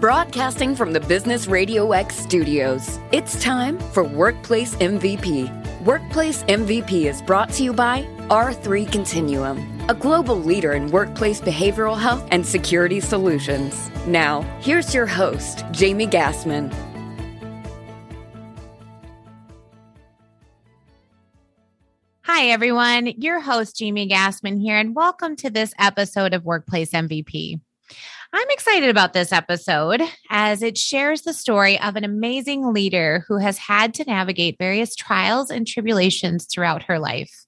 Broadcasting from the Business Radio X studios, it's time for Workplace MVP. Workplace MVP is brought to you by R3 Continuum, a global leader in workplace behavioral health and security solutions. Now, here's your host, Jamie Gassman. Hi, everyone. Your host, Jamie Gassman here, and welcome to this episode of Workplace MVP. I'm excited about this episode as it shares the story of an amazing leader who has had to navigate various trials and tribulations throughout her life.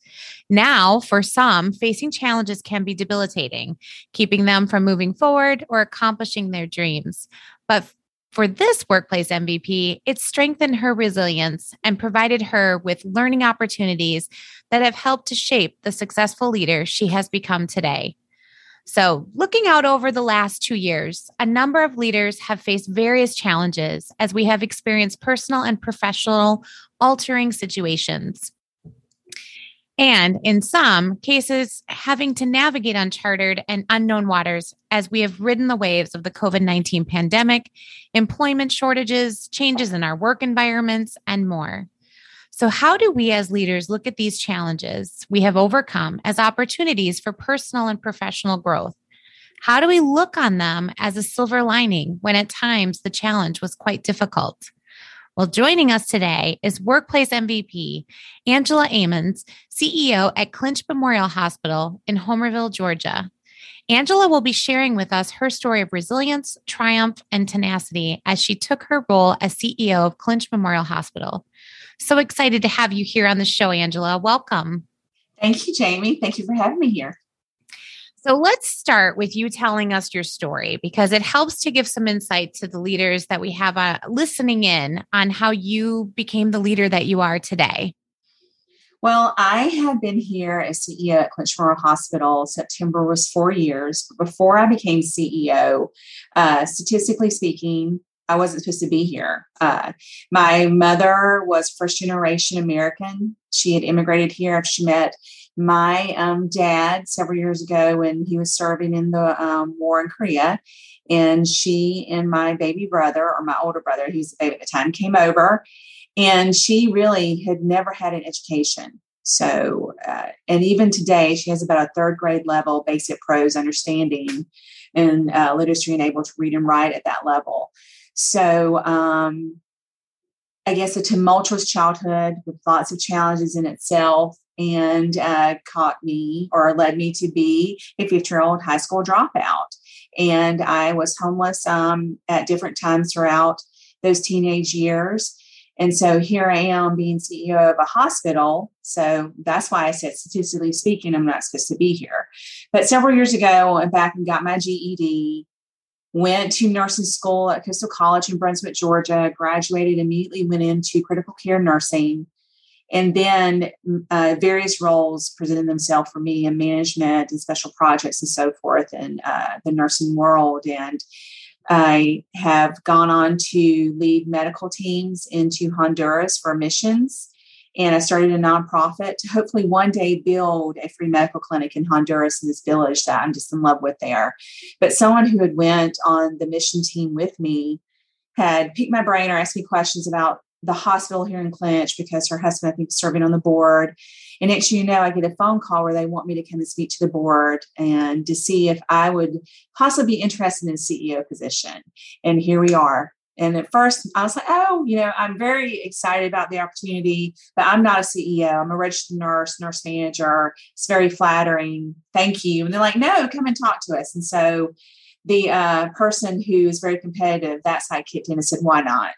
Now, for some, facing challenges can be debilitating, keeping them from moving forward or accomplishing their dreams. But for this workplace MVP, it strengthened her resilience and provided her with learning opportunities that have helped to shape the successful leader she has become today. So, looking out over the last two years, a number of leaders have faced various challenges as we have experienced personal and professional altering situations. And in some cases, having to navigate uncharted and unknown waters as we have ridden the waves of the COVID 19 pandemic, employment shortages, changes in our work environments, and more. So, how do we as leaders look at these challenges we have overcome as opportunities for personal and professional growth? How do we look on them as a silver lining when at times the challenge was quite difficult? Well, joining us today is Workplace MVP Angela Ammons, CEO at Clinch Memorial Hospital in Homerville, Georgia. Angela will be sharing with us her story of resilience, triumph, and tenacity as she took her role as CEO of Clinch Memorial Hospital. So excited to have you here on the show, Angela. Welcome. Thank you, Jamie. Thank you for having me here. So let's start with you telling us your story because it helps to give some insight to the leaders that we have uh, listening in on how you became the leader that you are today. Well, I have been here as CEO at Clinch Memorial Hospital. September was four years. Before I became CEO, uh, statistically speaking, I wasn't supposed to be here. Uh, my mother was first generation American. She had immigrated here she met my um, dad several years ago when he was serving in the um, war in Korea. And she and my baby brother, or my older brother, he was a baby at the time, came over. And she really had never had an education. So, uh, and even today, she has about a third grade level basic prose understanding and uh, literacy and able to read and write at that level. So, um, I guess a tumultuous childhood with lots of challenges in itself and uh, caught me or led me to be a 50 year old high school dropout. And I was homeless um, at different times throughout those teenage years. And so here I am being CEO of a hospital. So that's why I said, statistically speaking, I'm not supposed to be here. But several years ago, I went back and got my GED went to nursing school at Coastal College in Brunswick, Georgia, graduated, immediately went into critical care nursing. And then uh, various roles presented themselves for me in management and special projects and so forth in uh, the nursing world. And I have gone on to lead medical teams into Honduras for missions and I started a nonprofit to hopefully one day build a free medical clinic in Honduras in this village that I'm just in love with there. But someone who had went on the mission team with me had piqued my brain or asked me questions about the hospital here in Clinch because her husband, I think, serving on the board. And next you know, I get a phone call where they want me to come and speak to the board and to see if I would possibly be interested in a CEO position. And here we are. And at first, I was like, oh, you know, I'm very excited about the opportunity, but I'm not a CEO. I'm a registered nurse, nurse manager. It's very flattering. Thank you. And they're like, no, come and talk to us. And so the uh, person who is very competitive, that side kicked in and said, why not?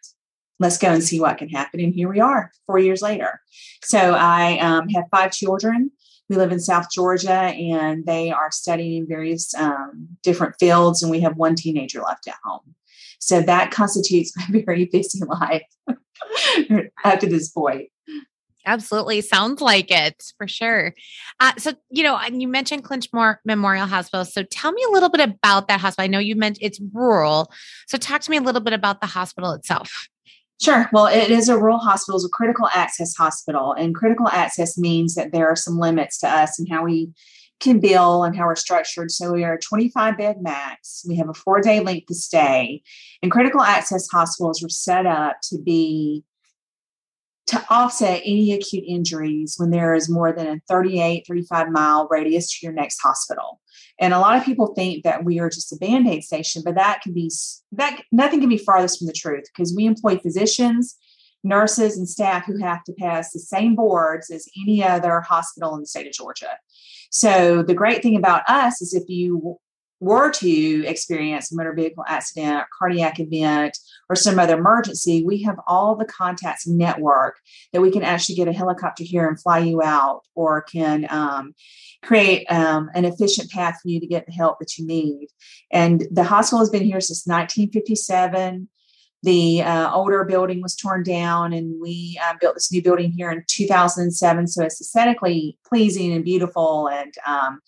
Let's go and see what can happen. And here we are, four years later. So I um, have five children. We live in South Georgia, and they are studying various um, different fields, and we have one teenager left at home. So that constitutes my very busy life up to this point. Absolutely. Sounds like it for sure. Uh, so, you know, and you mentioned Clinch Memorial Hospital. So tell me a little bit about that hospital. I know you meant it's rural. So talk to me a little bit about the hospital itself. Sure. Well, it is a rural hospital, it's a critical access hospital. And critical access means that there are some limits to us and how we can bill and how we're structured. So we are 25 bed max. We have a four day length of stay, and critical access hospitals were set up to be to offset any acute injuries when there is more than a 38, 35 mile radius to your next hospital. And a lot of people think that we are just a band aid station, but that can be that nothing can be farthest from the truth because we employ physicians, nurses, and staff who have to pass the same boards as any other hospital in the state of Georgia. So the great thing about us is if you were to experience a motor vehicle accident, cardiac event, or some other emergency, we have all the contacts network that we can actually get a helicopter here and fly you out, or can um, create um, an efficient path for you to get the help that you need. And the hospital has been here since 1957. The uh, older building was torn down, and we uh, built this new building here in 2007. So it's aesthetically pleasing and beautiful. And um,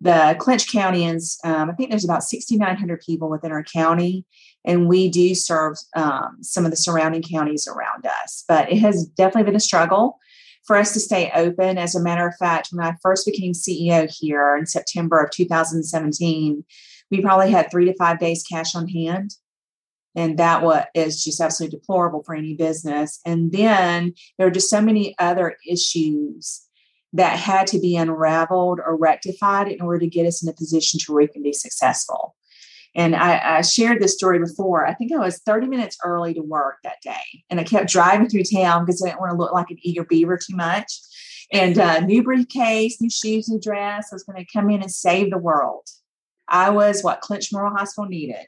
the Clinch Countyans, um, I think there's about 6,900 people within our county, and we do serve um, some of the surrounding counties around us. But it has definitely been a struggle for us to stay open. As a matter of fact, when I first became CEO here in September of 2017, we probably had three to five days cash on hand and that what is just absolutely deplorable for any business and then there are just so many other issues that had to be unraveled or rectified in order to get us in a position to where we can be successful and I, I, shared this story before. I think I was 30 minutes early to work that day. And I kept driving through town because I didn't want to look like an eager beaver too much. And uh, new briefcase, new shoes, new dress. I was going to come in and save the world. I was what Clinch Memorial Hospital needed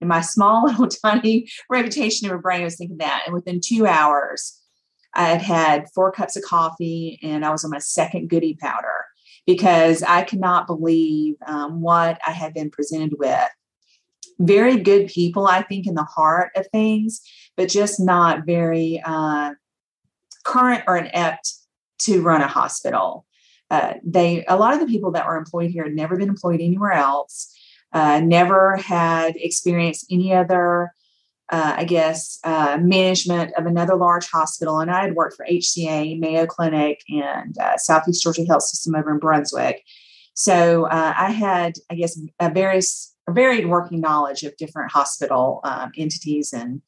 in my small little tiny reputation in my brain, I was thinking that. And within two hours, I had had four cups of coffee and I was on my second goody powder because I could not believe um, what I had been presented with. Very good people, I think, in the heart of things, but just not very uh, current or inept to run a hospital. Uh, they a lot of the people that were employed here had never been employed anywhere else uh, never had experienced any other, uh, I guess, uh, management of another large hospital. And I had worked for HCA, Mayo Clinic, and uh, Southeast Georgia Health System over in Brunswick. So uh, I had, I guess, a various, a varied working knowledge of different hospital um, entities and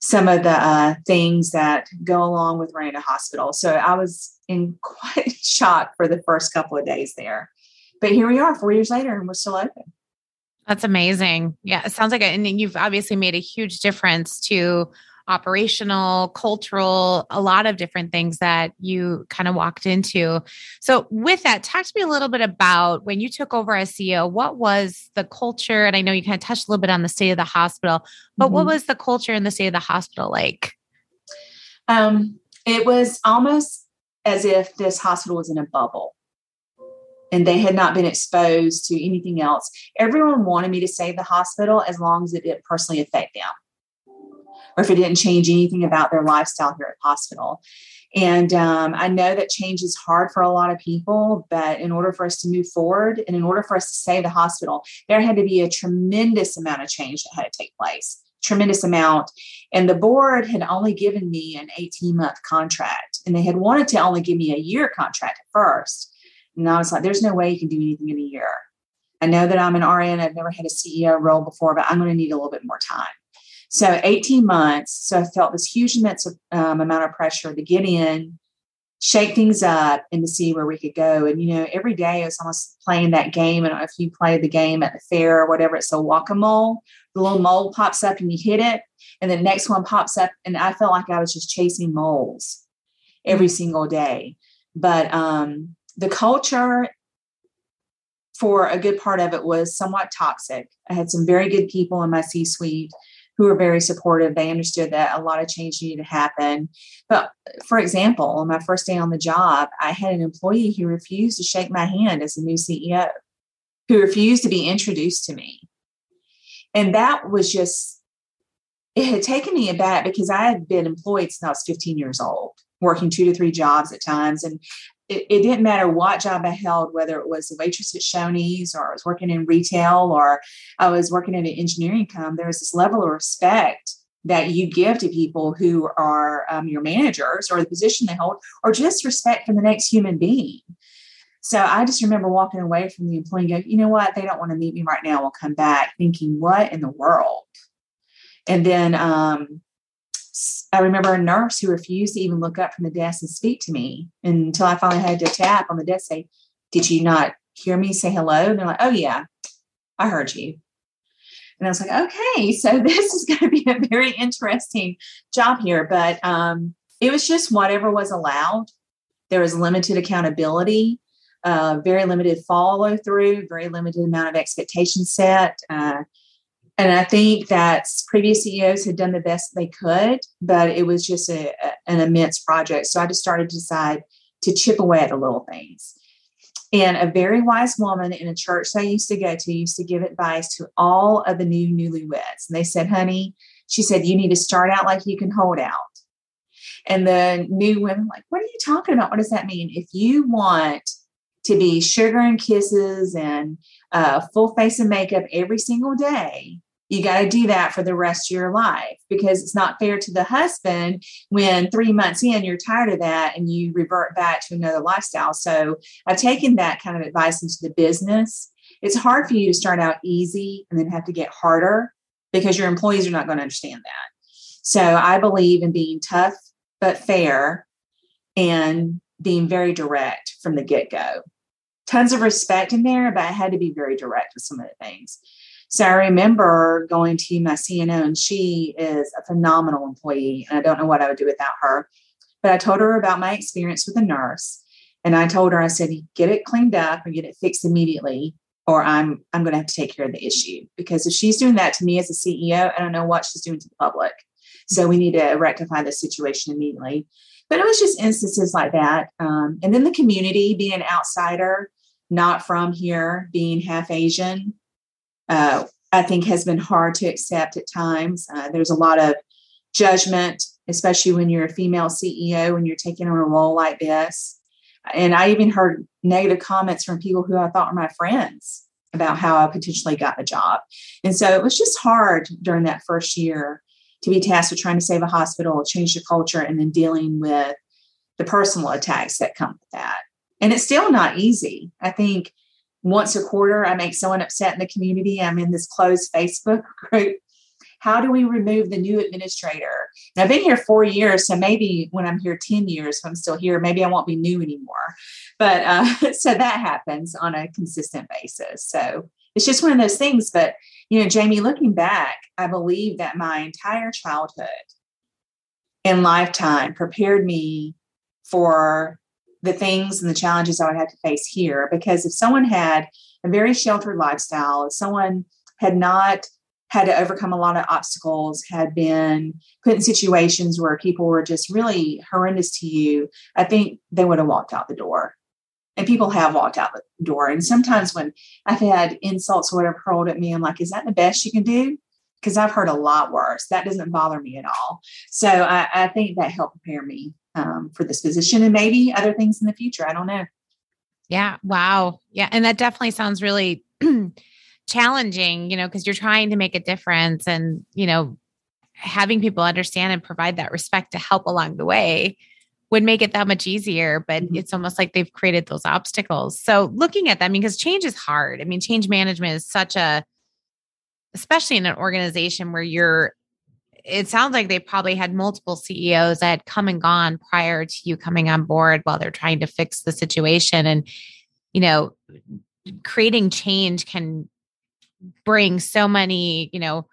some of the things that go along with running a hospital. So I was in quite shock for the first couple of days there. But here we are, four years later, and we're still open. That's amazing. Yeah, it sounds like it. And you've obviously made a huge difference to operational, cultural, a lot of different things that you kind of walked into. So, with that, talk to me a little bit about when you took over as CEO, what was the culture? And I know you kind of touched a little bit on the state of the hospital, but mm-hmm. what was the culture in the state of the hospital like? Um, it was almost as if this hospital was in a bubble and they had not been exposed to anything else. Everyone wanted me to save the hospital as long as it didn't personally affect them or if it didn't change anything about their lifestyle here at the hospital. And um, I know that change is hard for a lot of people, but in order for us to move forward and in order for us to save the hospital, there had to be a tremendous amount of change that had to take place. Tremendous amount. And the board had only given me an 18 month contract, and they had wanted to only give me a year contract at first. And I was like, there's no way you can do anything in a year. I know that I'm an RN. I've never had a CEO role before, but I'm going to need a little bit more time. So 18 months. So I felt this huge immense um, amount of pressure to get in, shake things up, and to see where we could go. And you know, every day I was almost playing that game. And if you play the game at the fair or whatever, it's a whack a mole. The little mole pops up and you hit it, and the next one pops up, and I felt like I was just chasing moles every single day. But um, the culture for a good part of it was somewhat toxic. I had some very good people in my C suite who were very supportive. They understood that a lot of change needed to happen. But for example, on my first day on the job, I had an employee who refused to shake my hand as the new CEO, who refused to be introduced to me. And that was just, it had taken me aback because I had been employed since I was 15 years old working two to three jobs at times. And it, it, didn't matter what job I held, whether it was a waitress at Shoney's or I was working in retail or I was working in an engineering company, there was this level of respect that you give to people who are um, your managers or the position they hold, or just respect for the next human being. So I just remember walking away from the employee and go, you know what? They don't want to meet me right now. We'll come back thinking, what in the world? And then um, I remember a nurse who refused to even look up from the desk and speak to me until I finally had to tap on the desk, say, Did you not hear me say hello? And they're like, Oh, yeah, I heard you. And I was like, Okay, so this is going to be a very interesting job here. But um, it was just whatever was allowed. There was limited accountability uh, very limited follow through, very limited amount of expectation set. Uh, and I think that previous CEOs had done the best they could, but it was just a, a, an immense project. So I just started to decide to chip away at the little things. And a very wise woman in a church that I used to go to used to give advice to all of the new newlyweds. And they said, honey, she said, you need to start out like you can hold out. And the new women, like, what are you talking about? What does that mean? If you want to be sugar and kisses and uh, full face of makeup every single day, you got to do that for the rest of your life because it's not fair to the husband when three months in you're tired of that and you revert back to another lifestyle. So I've taken that kind of advice into the business. It's hard for you to start out easy and then have to get harder because your employees are not going to understand that. So I believe in being tough but fair and being very direct from the get go. Tons of respect in there, but I had to be very direct with some of the things. So I remember going to my CNO, and she is a phenomenal employee, and I don't know what I would do without her. But I told her about my experience with a nurse, and I told her, I said, get it cleaned up and get it fixed immediately, or I'm I'm going to have to take care of the issue because if she's doing that to me as a CEO, I don't know what she's doing to the public. So we need to rectify the situation immediately. But it was just instances like that. Um, and then the community, being an outsider, not from here, being half Asian, uh, I think has been hard to accept at times. Uh, there's a lot of judgment, especially when you're a female CEO and you're taking on a role like this. And I even heard negative comments from people who I thought were my friends about how I potentially got the job. And so it was just hard during that first year to be tasked with trying to save a hospital, change the culture, and then dealing with the personal attacks that come with that. And it's still not easy. I think once a quarter, I make someone upset in the community. I'm in this closed Facebook group. How do we remove the new administrator? Now, I've been here four years, so maybe when I'm here 10 years, if I'm still here, maybe I won't be new anymore. But uh, so that happens on a consistent basis. So it's just one of those things. But, you know, Jamie, looking back, I believe that my entire childhood and lifetime prepared me for the things and the challenges I would have to face here. Because if someone had a very sheltered lifestyle, if someone had not had to overcome a lot of obstacles, had been put in situations where people were just really horrendous to you, I think they would have walked out the door and people have walked out the door. And sometimes when I've had insults or whatever hurled at me, I'm like, is that the best you can do? Because I've heard a lot worse. That doesn't bother me at all. So I, I think that helped prepare me um, for this position and maybe other things in the future. I don't know. Yeah. Wow. Yeah. And that definitely sounds really challenging, you know, because you're trying to make a difference and, you know, having people understand and provide that respect to help along the way would make it that much easier but mm-hmm. it's almost like they've created those obstacles so looking at that I mean, because change is hard i mean change management is such a especially in an organization where you're it sounds like they probably had multiple CEOs that had come and gone prior to you coming on board while they're trying to fix the situation. And, you know, creating change can bring so many, you know,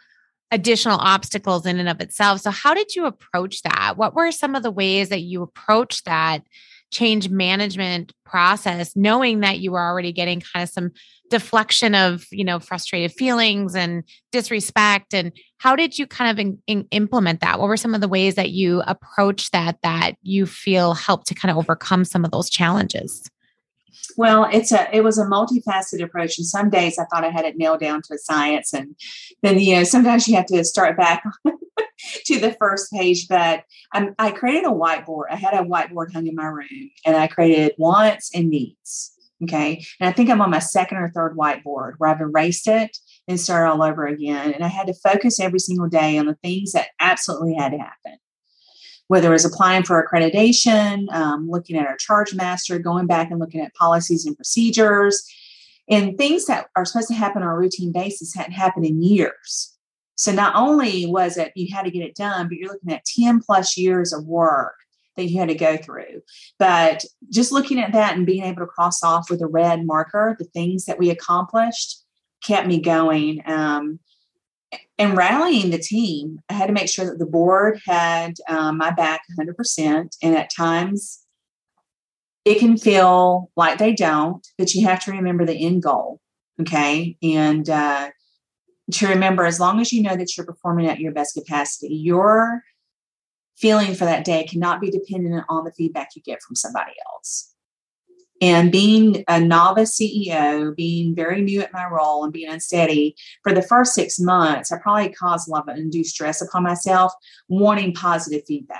additional obstacles in and of itself. So, how did you approach that? What were some of the ways that you approached that change management process, knowing that you were already getting kind of some deflection of, you know, frustrated feelings and disrespect? And how did you kind of in, in implement that? What were some of the ways that you approach that that you feel helped to kind of overcome some of those challenges? Well, it's a it was a multifaceted approach, and some days I thought I had it nailed down to a science, and then you know sometimes you have to start back to the first page. But I created a whiteboard. I had a whiteboard hung in my room, and I created wants and needs. Okay, and I think I'm on my second or third whiteboard where I've erased it and started all over again, and I had to focus every single day on the things that absolutely had to happen. Whether it's applying for accreditation, um, looking at our charge master, going back and looking at policies and procedures, and things that are supposed to happen on a routine basis hadn't happened in years. So not only was it you had to get it done, but you're looking at 10 plus years of work that you had to go through. But just looking at that and being able to cross off with a red marker the things that we accomplished kept me going. Um, and rallying the team, I had to make sure that the board had um, my back 100%. And at times, it can feel like they don't, but you have to remember the end goal. Okay. And uh, to remember, as long as you know that you're performing at your best capacity, your feeling for that day cannot be dependent on the feedback you get from somebody else. And being a novice CEO, being very new at my role and being unsteady for the first six months, I probably caused a lot of undue stress upon myself, wanting positive feedback,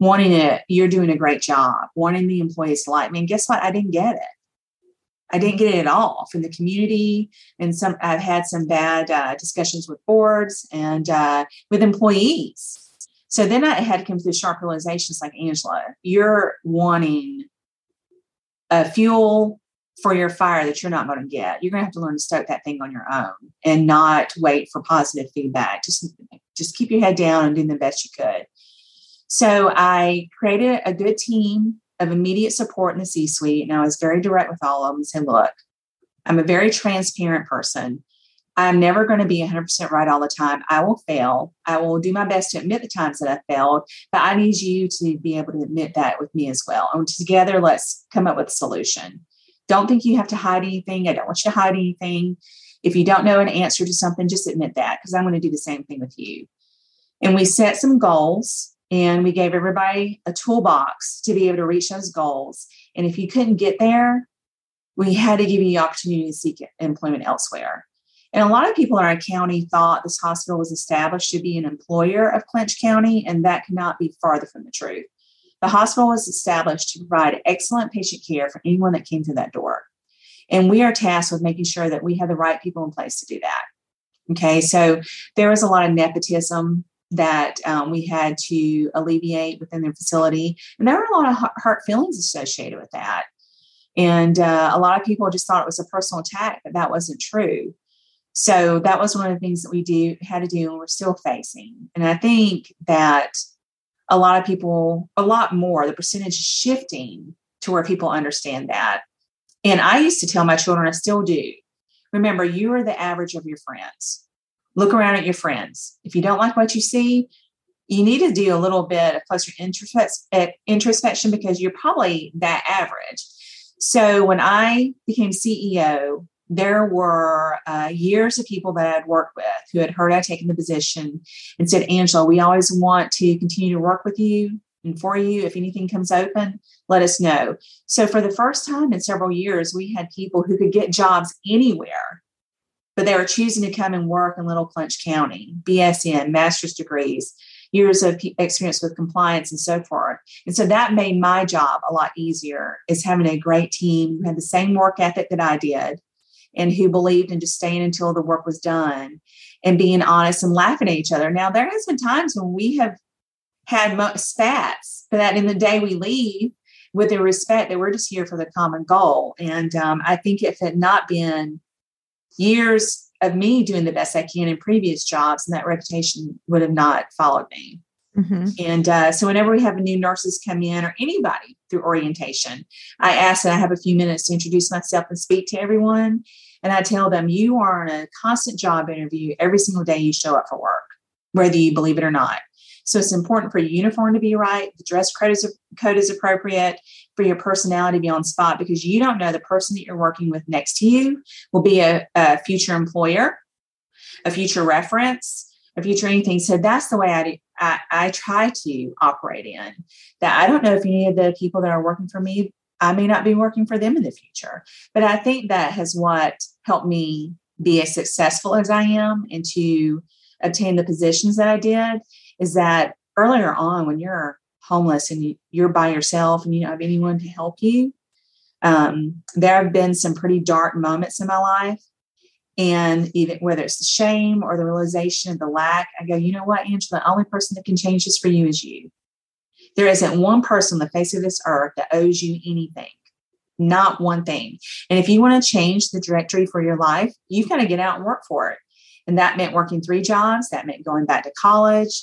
wanting it, you're doing a great job, wanting the employees to like me. And guess what? I didn't get it. I didn't get it at all from the community, and some I've had some bad uh, discussions with boards and uh, with employees. So then I had to come to the sharp realizations like Angela, you're wanting a fuel for your fire that you're not going to get. You're going to have to learn to stoke that thing on your own and not wait for positive feedback. Just just keep your head down and do the best you could. So I created a good team of immediate support in the C-suite, and I was very direct with all of them and said, "Look, I'm a very transparent person. I'm never going to be 100% right all the time. I will fail. I will do my best to admit the times that I failed, but I need you to be able to admit that with me as well. And together, let's come up with a solution. Don't think you have to hide anything. I don't want you to hide anything. If you don't know an answer to something, just admit that because I'm going to do the same thing with you. And we set some goals and we gave everybody a toolbox to be able to reach those goals. And if you couldn't get there, we had to give you the opportunity to seek employment elsewhere. And a lot of people in our county thought this hospital was established to be an employer of Clinch County, and that cannot be farther from the truth. The hospital was established to provide excellent patient care for anyone that came through that door. And we are tasked with making sure that we have the right people in place to do that. Okay, so there was a lot of nepotism that um, we had to alleviate within their facility. And there were a lot of hurt feelings associated with that. And uh, a lot of people just thought it was a personal attack, but that wasn't true. So that was one of the things that we do had to do and we're still facing. And I think that a lot of people, a lot more, the percentage is shifting to where people understand that. And I used to tell my children, I still do. Remember, you are the average of your friends. Look around at your friends. If you don't like what you see, you need to do a little bit of closer eh, introspection because you're probably that average. So when I became CEO, there were uh, years of people that I'd worked with who had heard I'd taken the position and said, Angela, we always want to continue to work with you and for you. If anything comes open, let us know. So, for the first time in several years, we had people who could get jobs anywhere, but they were choosing to come and work in Little Clinch County, BSN, master's degrees, years of experience with compliance and so forth. And so that made my job a lot easier is having a great team who had the same work ethic that I did and who believed in just staying until the work was done and being honest and laughing at each other. Now, there has been times when we have had spats, but that in the day we leave with the respect that we're just here for the common goal. And um, I think if it had not been years of me doing the best I can in previous jobs, and that reputation would have not followed me. Mm-hmm. And uh, so, whenever we have a new nurses come in or anybody through orientation, I ask that I have a few minutes to introduce myself and speak to everyone. And I tell them, you are in a constant job interview every single day you show up for work, whether you believe it or not. So it's important for your uniform to be right, the dress code is, code is appropriate, for your personality to be on spot because you don't know the person that you're working with next to you will be a, a future employer, a future reference, a future anything. So that's the way I, do, I, I try to operate in. That I don't know if any of the people that are working for me I may not be working for them in the future. But I think that has what helped me be as successful as I am and to obtain the positions that I did is that earlier on when you're homeless and you're by yourself and you don't have anyone to help you, um, there have been some pretty dark moments in my life. And even whether it's the shame or the realization of the lack, I go, you know what, Angela, the only person that can change this for you is you. There isn't one person on the face of this earth that owes you anything, not one thing. And if you want to change the trajectory for your life, you've got to get out and work for it. And that meant working three jobs, that meant going back to college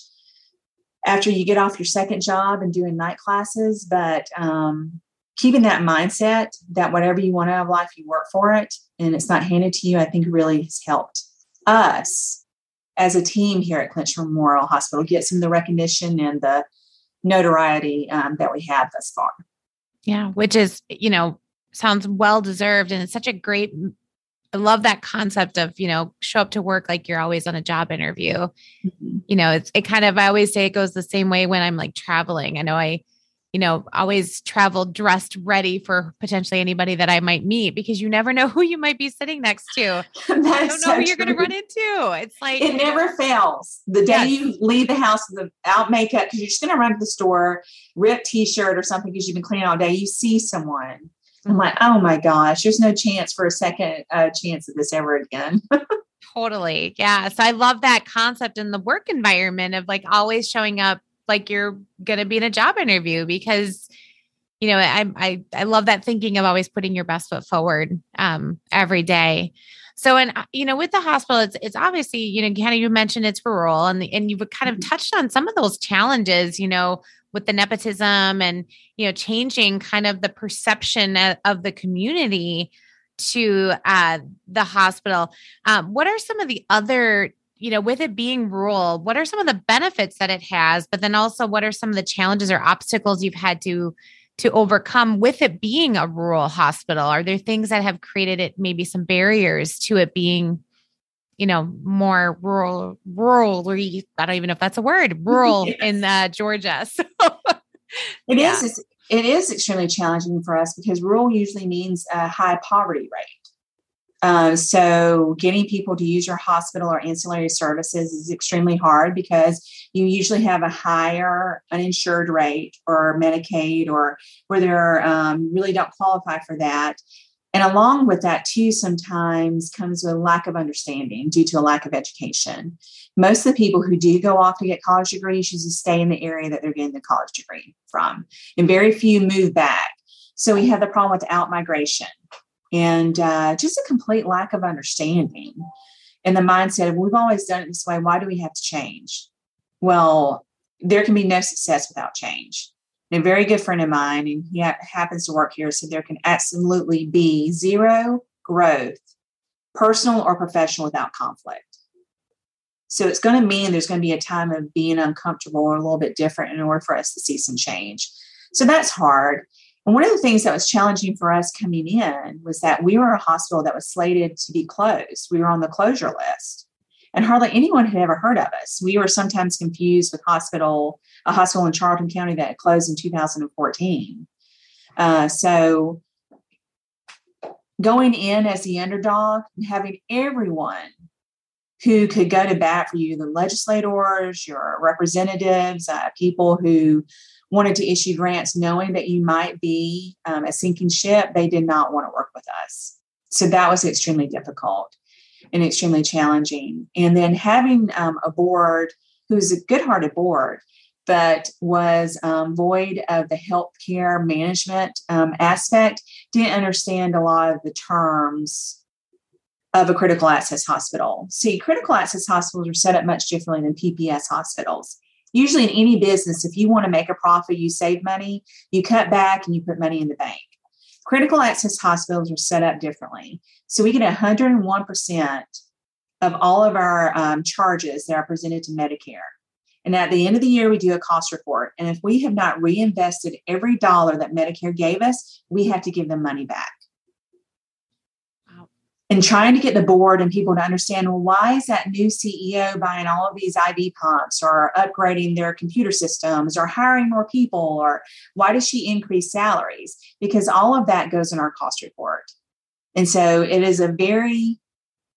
after you get off your second job and doing night classes. But um, keeping that mindset that whatever you want out of life, you work for it and it's not handed to you, I think really has helped us as a team here at Clinch Memorial Hospital get some of the recognition and the notoriety um, that we have thus far. Yeah, which is, you know, sounds well deserved. And it's such a great, I love that concept of, you know, show up to work like you're always on a job interview. Mm-hmm. You know, it's, it kind of, I always say it goes the same way when I'm like traveling. I know I, you know, always travel dressed ready for potentially anybody that I might meet because you never know who you might be sitting next to. I don't know so who you're going to run into. It's like it never fails. The day yes. you leave the house without makeup because you're just going to run to the store, rip t-shirt or something because you've been cleaning all day. You see someone. I'm like, oh my gosh, there's no chance for a second uh, chance of this ever again. totally. Yeah. So I love that concept in the work environment of like always showing up like you're going to be in a job interview because you know I, I i love that thinking of always putting your best foot forward um every day so and uh, you know with the hospital it's it's obviously you know kind of you mentioned it's rural and and you've kind of mm-hmm. touched on some of those challenges you know with the nepotism and you know changing kind of the perception of, of the community to uh, the hospital um, what are some of the other you know, with it being rural, what are some of the benefits that it has? But then also, what are some of the challenges or obstacles you've had to to overcome with it being a rural hospital? Are there things that have created it maybe some barriers to it being, you know, more rural, rural? I don't even know if that's a word, rural yes. in uh, Georgia. So, it yeah. is. It is extremely challenging for us because rural usually means a high poverty rate. Uh, so, getting people to use your hospital or ancillary services is extremely hard because you usually have a higher uninsured rate or Medicaid or where they um, really don't qualify for that. And along with that, too, sometimes comes a lack of understanding due to a lack of education. Most of the people who do go off to get college degrees usually stay in the area that they're getting the college degree from, and very few move back. So we have the problem with out migration and uh, just a complete lack of understanding and the mindset of we've always done it this way. Why do we have to change? Well, there can be no success without change. And a very good friend of mine, and he ha- happens to work here, said there can absolutely be zero growth, personal or professional, without conflict. So it's going to mean there's going to be a time of being uncomfortable or a little bit different in order for us to see some change. So that's hard. And one of the things that was challenging for us coming in was that we were a hospital that was slated to be closed. We were on the closure list. And hardly anyone had ever heard of us. We were sometimes confused with hospital, a hospital in Charlton County that closed in 2014. Uh, so going in as the underdog and having everyone who could go to bat for you the legislators, your representatives, uh, people who wanted to issue grants knowing that you might be um, a sinking ship, they did not want to work with us. So that was extremely difficult and extremely challenging. And then having um, a board who's a good hearted board, but was um, void of the healthcare management um, aspect, didn't understand a lot of the terms of a critical access hospital. See, critical access hospitals are set up much differently than PPS hospitals usually in any business, if you want to make a profit, you save money, you cut back and you put money in the bank. Critical access hospitals are set up differently. So we get 101% of all of our um, charges that are presented to Medicare. And at the end of the year, we do a cost report. And if we have not reinvested every dollar that Medicare gave us, we have to give them money back and trying to get the board and people to understand well why is that new ceo buying all of these iv pumps or upgrading their computer systems or hiring more people or why does she increase salaries? Because all of that goes in our cost report. And so it is a very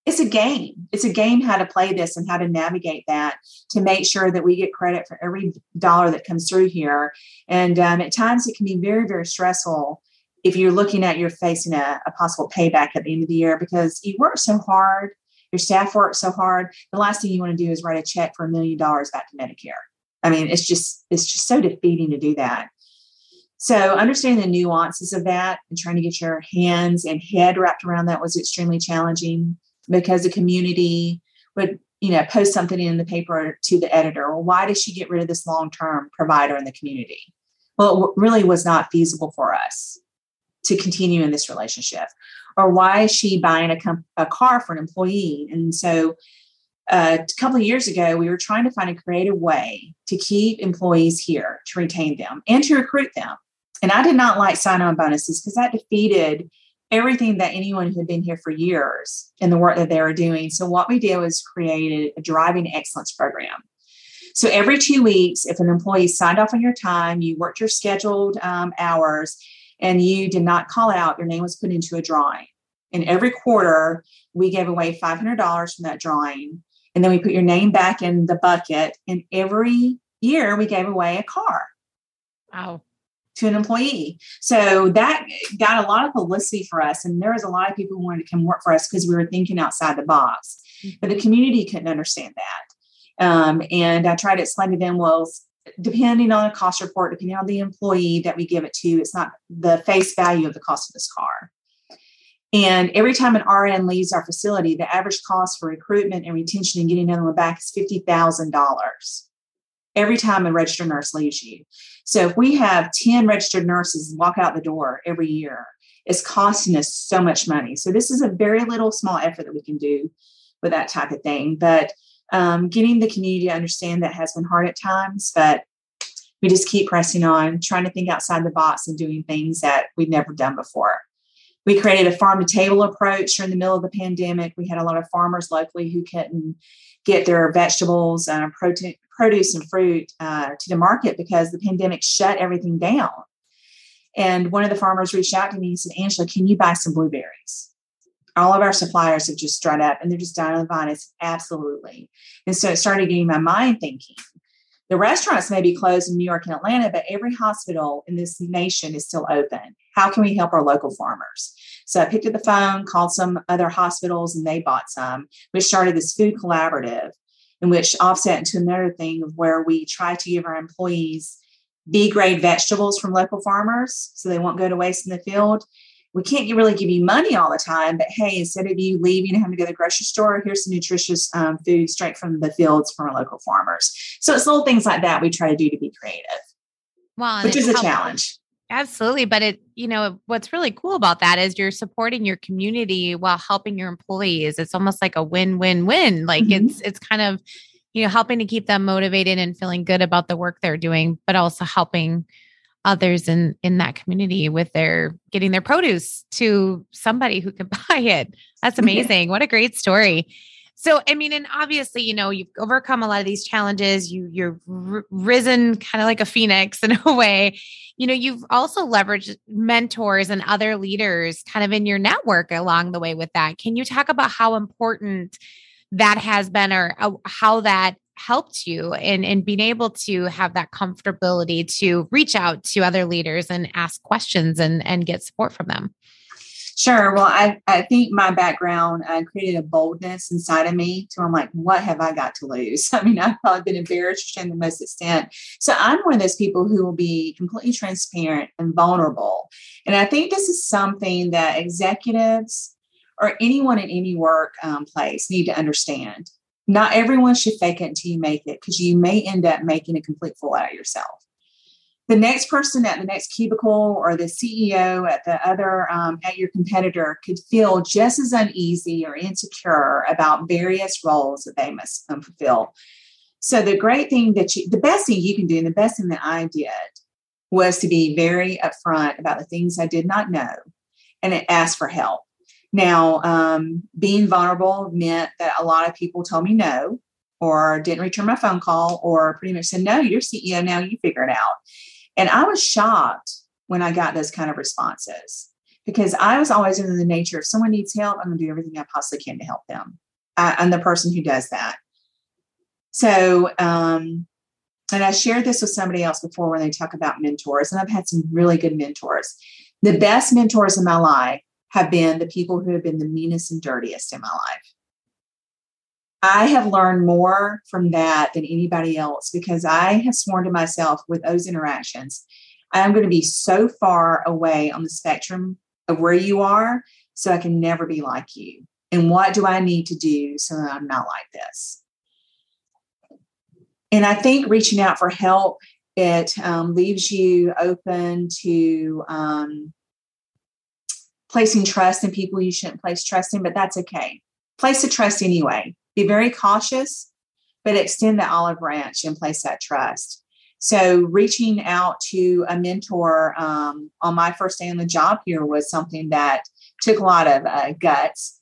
it's a game. It's a game how to play this and how to navigate that to make sure that we get credit for every dollar that comes through here. And um, at times it can be very very stressful if you're looking at you're facing a, a possible payback at the end of the year because you work so hard, your staff works so hard. The last thing you want to do is write a check for a million dollars back to Medicare. I mean, it's just it's just so defeating to do that. So understanding the nuances of that and trying to get your hands and head wrapped around that was extremely challenging because the community would you know post something in the paper to the editor well why did she get rid of this long-term provider in the community well it really was not feasible for us to continue in this relationship or why is she buying a, comp- a car for an employee and so uh, a couple of years ago we were trying to find a creative way to keep employees here to retain them and to recruit them and i did not like sign-on bonuses because that defeated everything that anyone who had been here for years in the work that they were doing. So what we did was created a driving excellence program. So every two weeks, if an employee signed off on your time, you worked your scheduled um, hours, and you did not call out, your name was put into a drawing. And every quarter, we gave away $500 from that drawing. And then we put your name back in the bucket. And every year, we gave away a car. Wow to an employee. So that got a lot of publicity for us. And there was a lot of people who wanted to come work for us because we were thinking outside the box. Mm-hmm. But the community couldn't understand that. Um, and I tried to explain to them, well, depending on a cost report, depending on the employee that we give it to, it's not the face value of the cost of this car. And every time an RN leaves our facility, the average cost for recruitment and retention and getting them back is $50,000 every time a registered nurse leaves you. So if we have 10 registered nurses walk out the door every year, it's costing us so much money. So this is a very little small effort that we can do with that type of thing. But um, getting the community to understand that has been hard at times, but we just keep pressing on, trying to think outside the box and doing things that we've never done before. We created a farm to table approach during the middle of the pandemic. We had a lot of farmers locally who couldn't get their vegetables protein, produce and fruit uh, to the market because the pandemic shut everything down. And one of the farmers reached out to me and said, Angela, can you buy some blueberries? All of our suppliers have just dried up and they're just dying on the. It's absolutely. And so it started getting my mind thinking. The restaurants may be closed in New York and Atlanta, but every hospital in this nation is still open. How can we help our local farmers? So I picked up the phone, called some other hospitals, and they bought some. We started this food collaborative in which offset into another thing of where we try to give our employees B grade vegetables from local farmers so they won't go to waste in the field. We can't really give you money all the time, but hey, instead of you leaving and having to go to the grocery store, here's some nutritious um, food straight from the fields from our local farmers. So it's little things like that we try to do to be creative, well, which is a challenge. Absolutely. But it, you know, what's really cool about that is you're supporting your community while helping your employees. It's almost like a win-win-win. Like mm-hmm. it's it's kind of, you know, helping to keep them motivated and feeling good about the work they're doing, but also helping others in in that community with their getting their produce to somebody who can buy it. That's amazing. what a great story. So, I mean, and obviously, you know, you've overcome a lot of these challenges. You you're r- risen kind of like a phoenix in a way. You know, you've also leveraged mentors and other leaders kind of in your network along the way with that. Can you talk about how important that has been or uh, how that helped you in in being able to have that comfortability to reach out to other leaders and ask questions and and get support from them? Sure. Well, I, I think my background uh, created a boldness inside of me to I'm like, what have I got to lose? I mean, I've probably been embarrassed to the most extent. So I'm one of those people who will be completely transparent and vulnerable. And I think this is something that executives or anyone in any work um, need to understand. Not everyone should fake it until you make it because you may end up making a complete fool out of yourself the next person at the next cubicle or the CEO at the other um, at your competitor could feel just as uneasy or insecure about various roles that they must um, fulfill. So the great thing that you, the best thing you can do, and the best thing that I did was to be very upfront about the things I did not know and ask for help. Now, um, being vulnerable meant that a lot of people told me no, or didn't return my phone call, or pretty much said, No, you're CEO now, you figure it out. And I was shocked when I got those kind of responses because I was always in the nature if someone needs help, I'm going to do everything I possibly can to help them. I, am the person who does that. So, um, and I shared this with somebody else before when they talk about mentors, and I've had some really good mentors. The best mentors in my life have been the people who have been the meanest and dirtiest in my life. I have learned more from that than anybody else because I have sworn to myself with those interactions, I'm going to be so far away on the spectrum of where you are so I can never be like you. And what do I need to do so that I'm not like this? And I think reaching out for help, it um, leaves you open to um, placing trust in people you shouldn't place trust in, but that's okay. Place the trust anyway. Be very cautious, but extend the olive branch and place that trust. So, reaching out to a mentor um, on my first day on the job here was something that took a lot of uh, guts.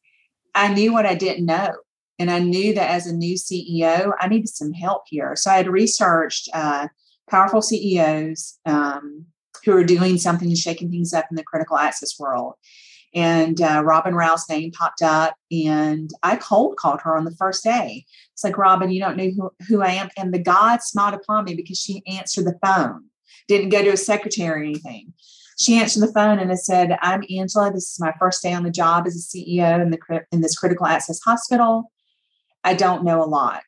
I knew what I didn't know. And I knew that as a new CEO, I needed some help here. So I had researched uh, powerful CEOs um, who are doing something and shaking things up in the critical access world. And uh, Robin Rau's name popped up, and I cold called her on the first day. It's like, Robin, you don't know who, who I am. And the God smiled upon me because she answered the phone, didn't go to a secretary or anything. She answered the phone and I said, I'm Angela. This is my first day on the job as a CEO in, the, in this critical access hospital. I don't know a lot,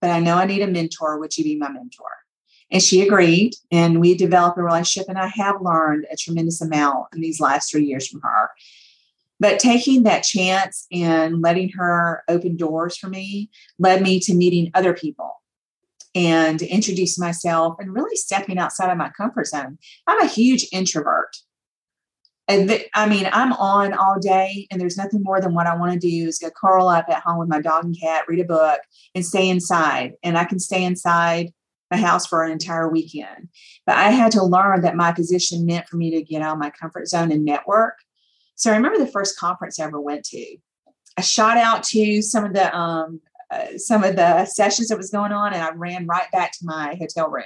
but I know I need a mentor. Would you be my mentor? And she agreed, and we developed a relationship. And I have learned a tremendous amount in these last three years from her. But taking that chance and letting her open doors for me led me to meeting other people and introducing myself and really stepping outside of my comfort zone. I'm a huge introvert. And I mean, I'm on all day, and there's nothing more than what I want to do is go curl up at home with my dog and cat, read a book, and stay inside. And I can stay inside my house for an entire weekend. But I had to learn that my position meant for me to get out of my comfort zone and network. So I remember the first conference I ever went to. I shot out to some of the um, uh, some of the sessions that was going on, and I ran right back to my hotel room.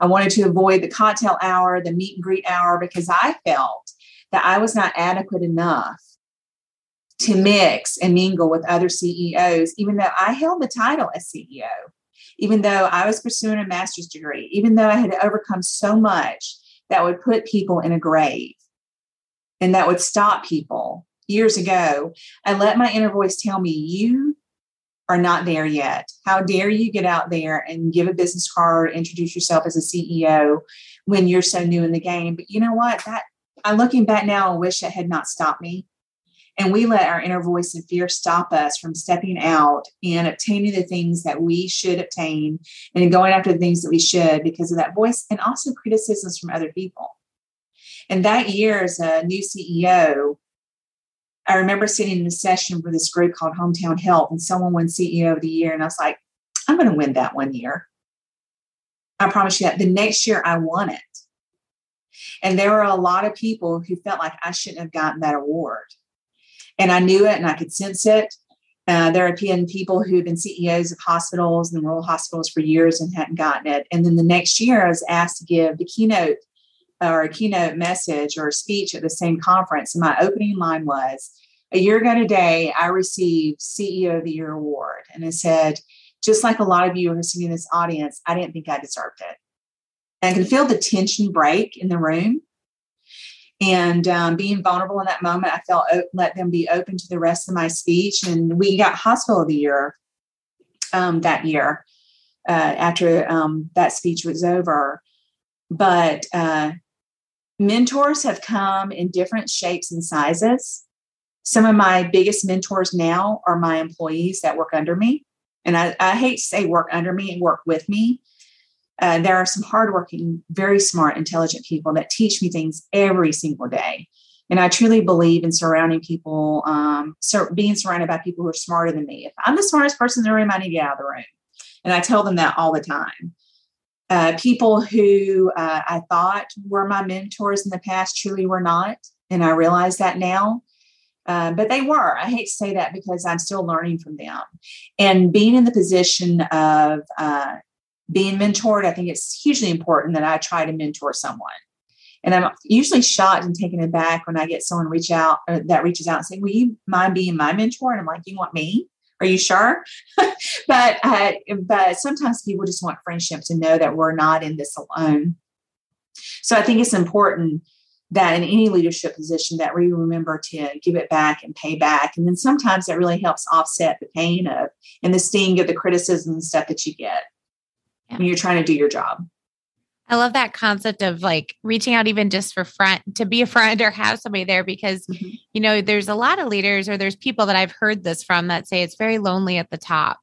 I wanted to avoid the cocktail hour, the meet and greet hour, because I felt that I was not adequate enough to mix and mingle with other CEOs, even though I held the title as CEO even though I was pursuing a master's degree, even though I had overcome so much that would put people in a grave and that would stop people years ago, I let my inner voice tell me, You are not there yet. How dare you get out there and give a business card, introduce yourself as a CEO when you're so new in the game? But you know what? That I'm looking back now, I wish it had not stopped me and we let our inner voice and fear stop us from stepping out and obtaining the things that we should obtain and going after the things that we should because of that voice and also criticisms from other people. And that year, as a new CEO, I remember sitting in a session for this group called Hometown Health, and someone won CEO of the year. And I was like, I'm going to win that one year. I promise you that. The next year, I won it. And there were a lot of people who felt like I shouldn't have gotten that award. And I knew it and I could sense it. Uh, there have been people who've been CEOs of hospitals and rural hospitals for years and hadn't gotten it. And then the next year, I was asked to give the keynote or a keynote message or a speech at the same conference. And my opening line was, a year ago today, I received CEO of the Year award. And I said, just like a lot of you who are sitting in this audience, I didn't think I deserved it. And I can feel the tension break in the room and um, being vulnerable in that moment i felt let them be open to the rest of my speech. And we got hospital of the year um, that year uh, after um, that speech was over. But uh, mentors have come in different shapes and sizes. Some of my biggest mentors now are my employees that work under me. And I, I hate to say work under me and work with me uh, there are some hardworking, very smart, intelligent people that teach me things every single day. And I truly believe in surrounding people, um, so being surrounded by people who are smarter than me. If I'm the smartest person in the room, I need to get out of the room. And I tell them that all the time. Uh, people who uh, I thought were my mentors in the past truly were not. And I realize that now. Uh, but they were. I hate to say that because I'm still learning from them. And being in the position of uh, being mentored, I think it's hugely important that I try to mentor someone. And I'm usually shocked and taken aback when I get someone reach out uh, that reaches out and say, "Will you mind being my mentor?" And I'm like, "You want me? Are you sure?" but uh, but sometimes people just want friendship to know that we're not in this alone. So I think it's important that in any leadership position that we remember to give it back and pay back and then sometimes that really helps offset the pain of and the sting of the criticism and stuff that you get yeah. when you're trying to do your job I love that concept of like reaching out even just for friend to be a friend or have somebody there because mm-hmm. you know there's a lot of leaders or there's people that I've heard this from that say it's very lonely at the top.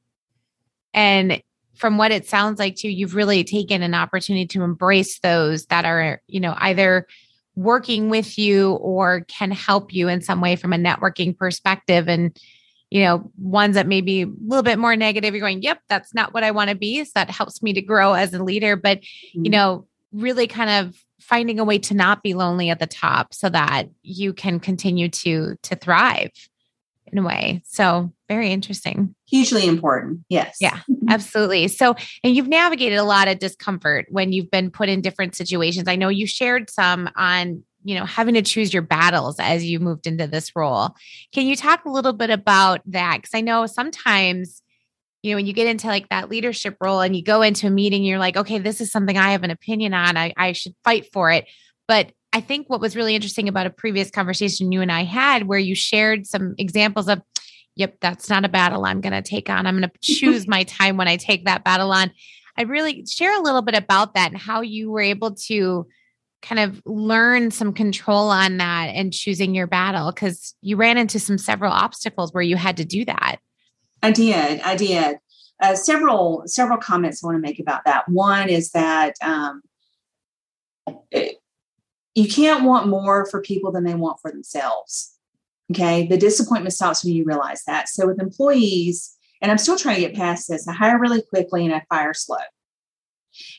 And from what it sounds like to you, you've really taken an opportunity to embrace those that are, you know, either working with you or can help you in some way from a networking perspective and you know ones that may be a little bit more negative you're going yep that's not what i want to be. So that helps me to grow as a leader. But mm-hmm. you know really kind of finding a way to not be lonely at the top so that you can continue to to thrive in a way. So very interesting. Hugely important. Yes. Yeah absolutely. So and you've navigated a lot of discomfort when you've been put in different situations. I know you shared some on you know having to choose your battles as you moved into this role. Can you talk a little bit about that? Because i know sometimes you know when you get into like that leadership role and you go into a meeting you're like okay this is something i have an opinion on. I, I should fight for it. But i think what was really interesting about a previous conversation you and i had where you shared some examples of yep that's not a battle i'm going to take on. I'm going to choose my time when i take that battle on. I really share a little bit about that and how you were able to kind of learn some control on that and choosing your battle because you ran into some several obstacles where you had to do that. I did i did. Uh, several several comments i want to make about that. One is that um, it, you can't want more for people than they want for themselves okay? The disappointment stops when you realize that. So with employees and i'm still trying to get past this i hire really quickly and i fire slow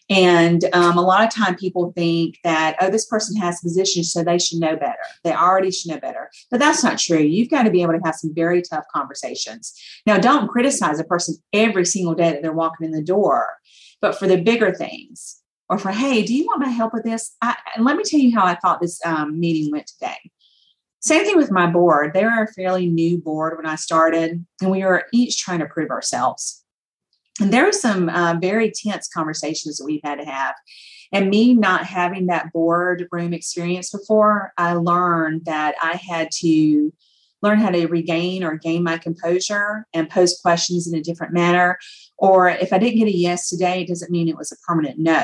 and um, a lot of time people think that, oh, this person has a position, so they should know better. They already should know better. But that's not true. You've got to be able to have some very tough conversations. Now, don't criticize a person every single day that they're walking in the door, but for the bigger things, or for, hey, do you want my help with this? I, and let me tell you how I thought this um, meeting went today. Same thing with my board. They were a fairly new board when I started, and we were each trying to prove ourselves. And there were some uh, very tense conversations that we've had to have. And me not having that boardroom experience before, I learned that I had to learn how to regain or gain my composure and pose questions in a different manner. Or if I didn't get a yes today, it doesn't mean it was a permanent no.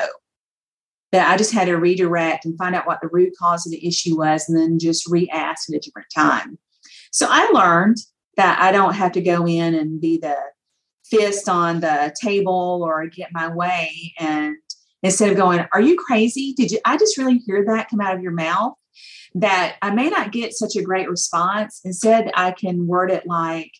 That I just had to redirect and find out what the root cause of the issue was and then just re ask at a different time. So I learned that I don't have to go in and be the fist on the table or get my way and instead of going are you crazy? Did you i just really hear that come out of your mouth that i may not get such a great response. Instead i can word it like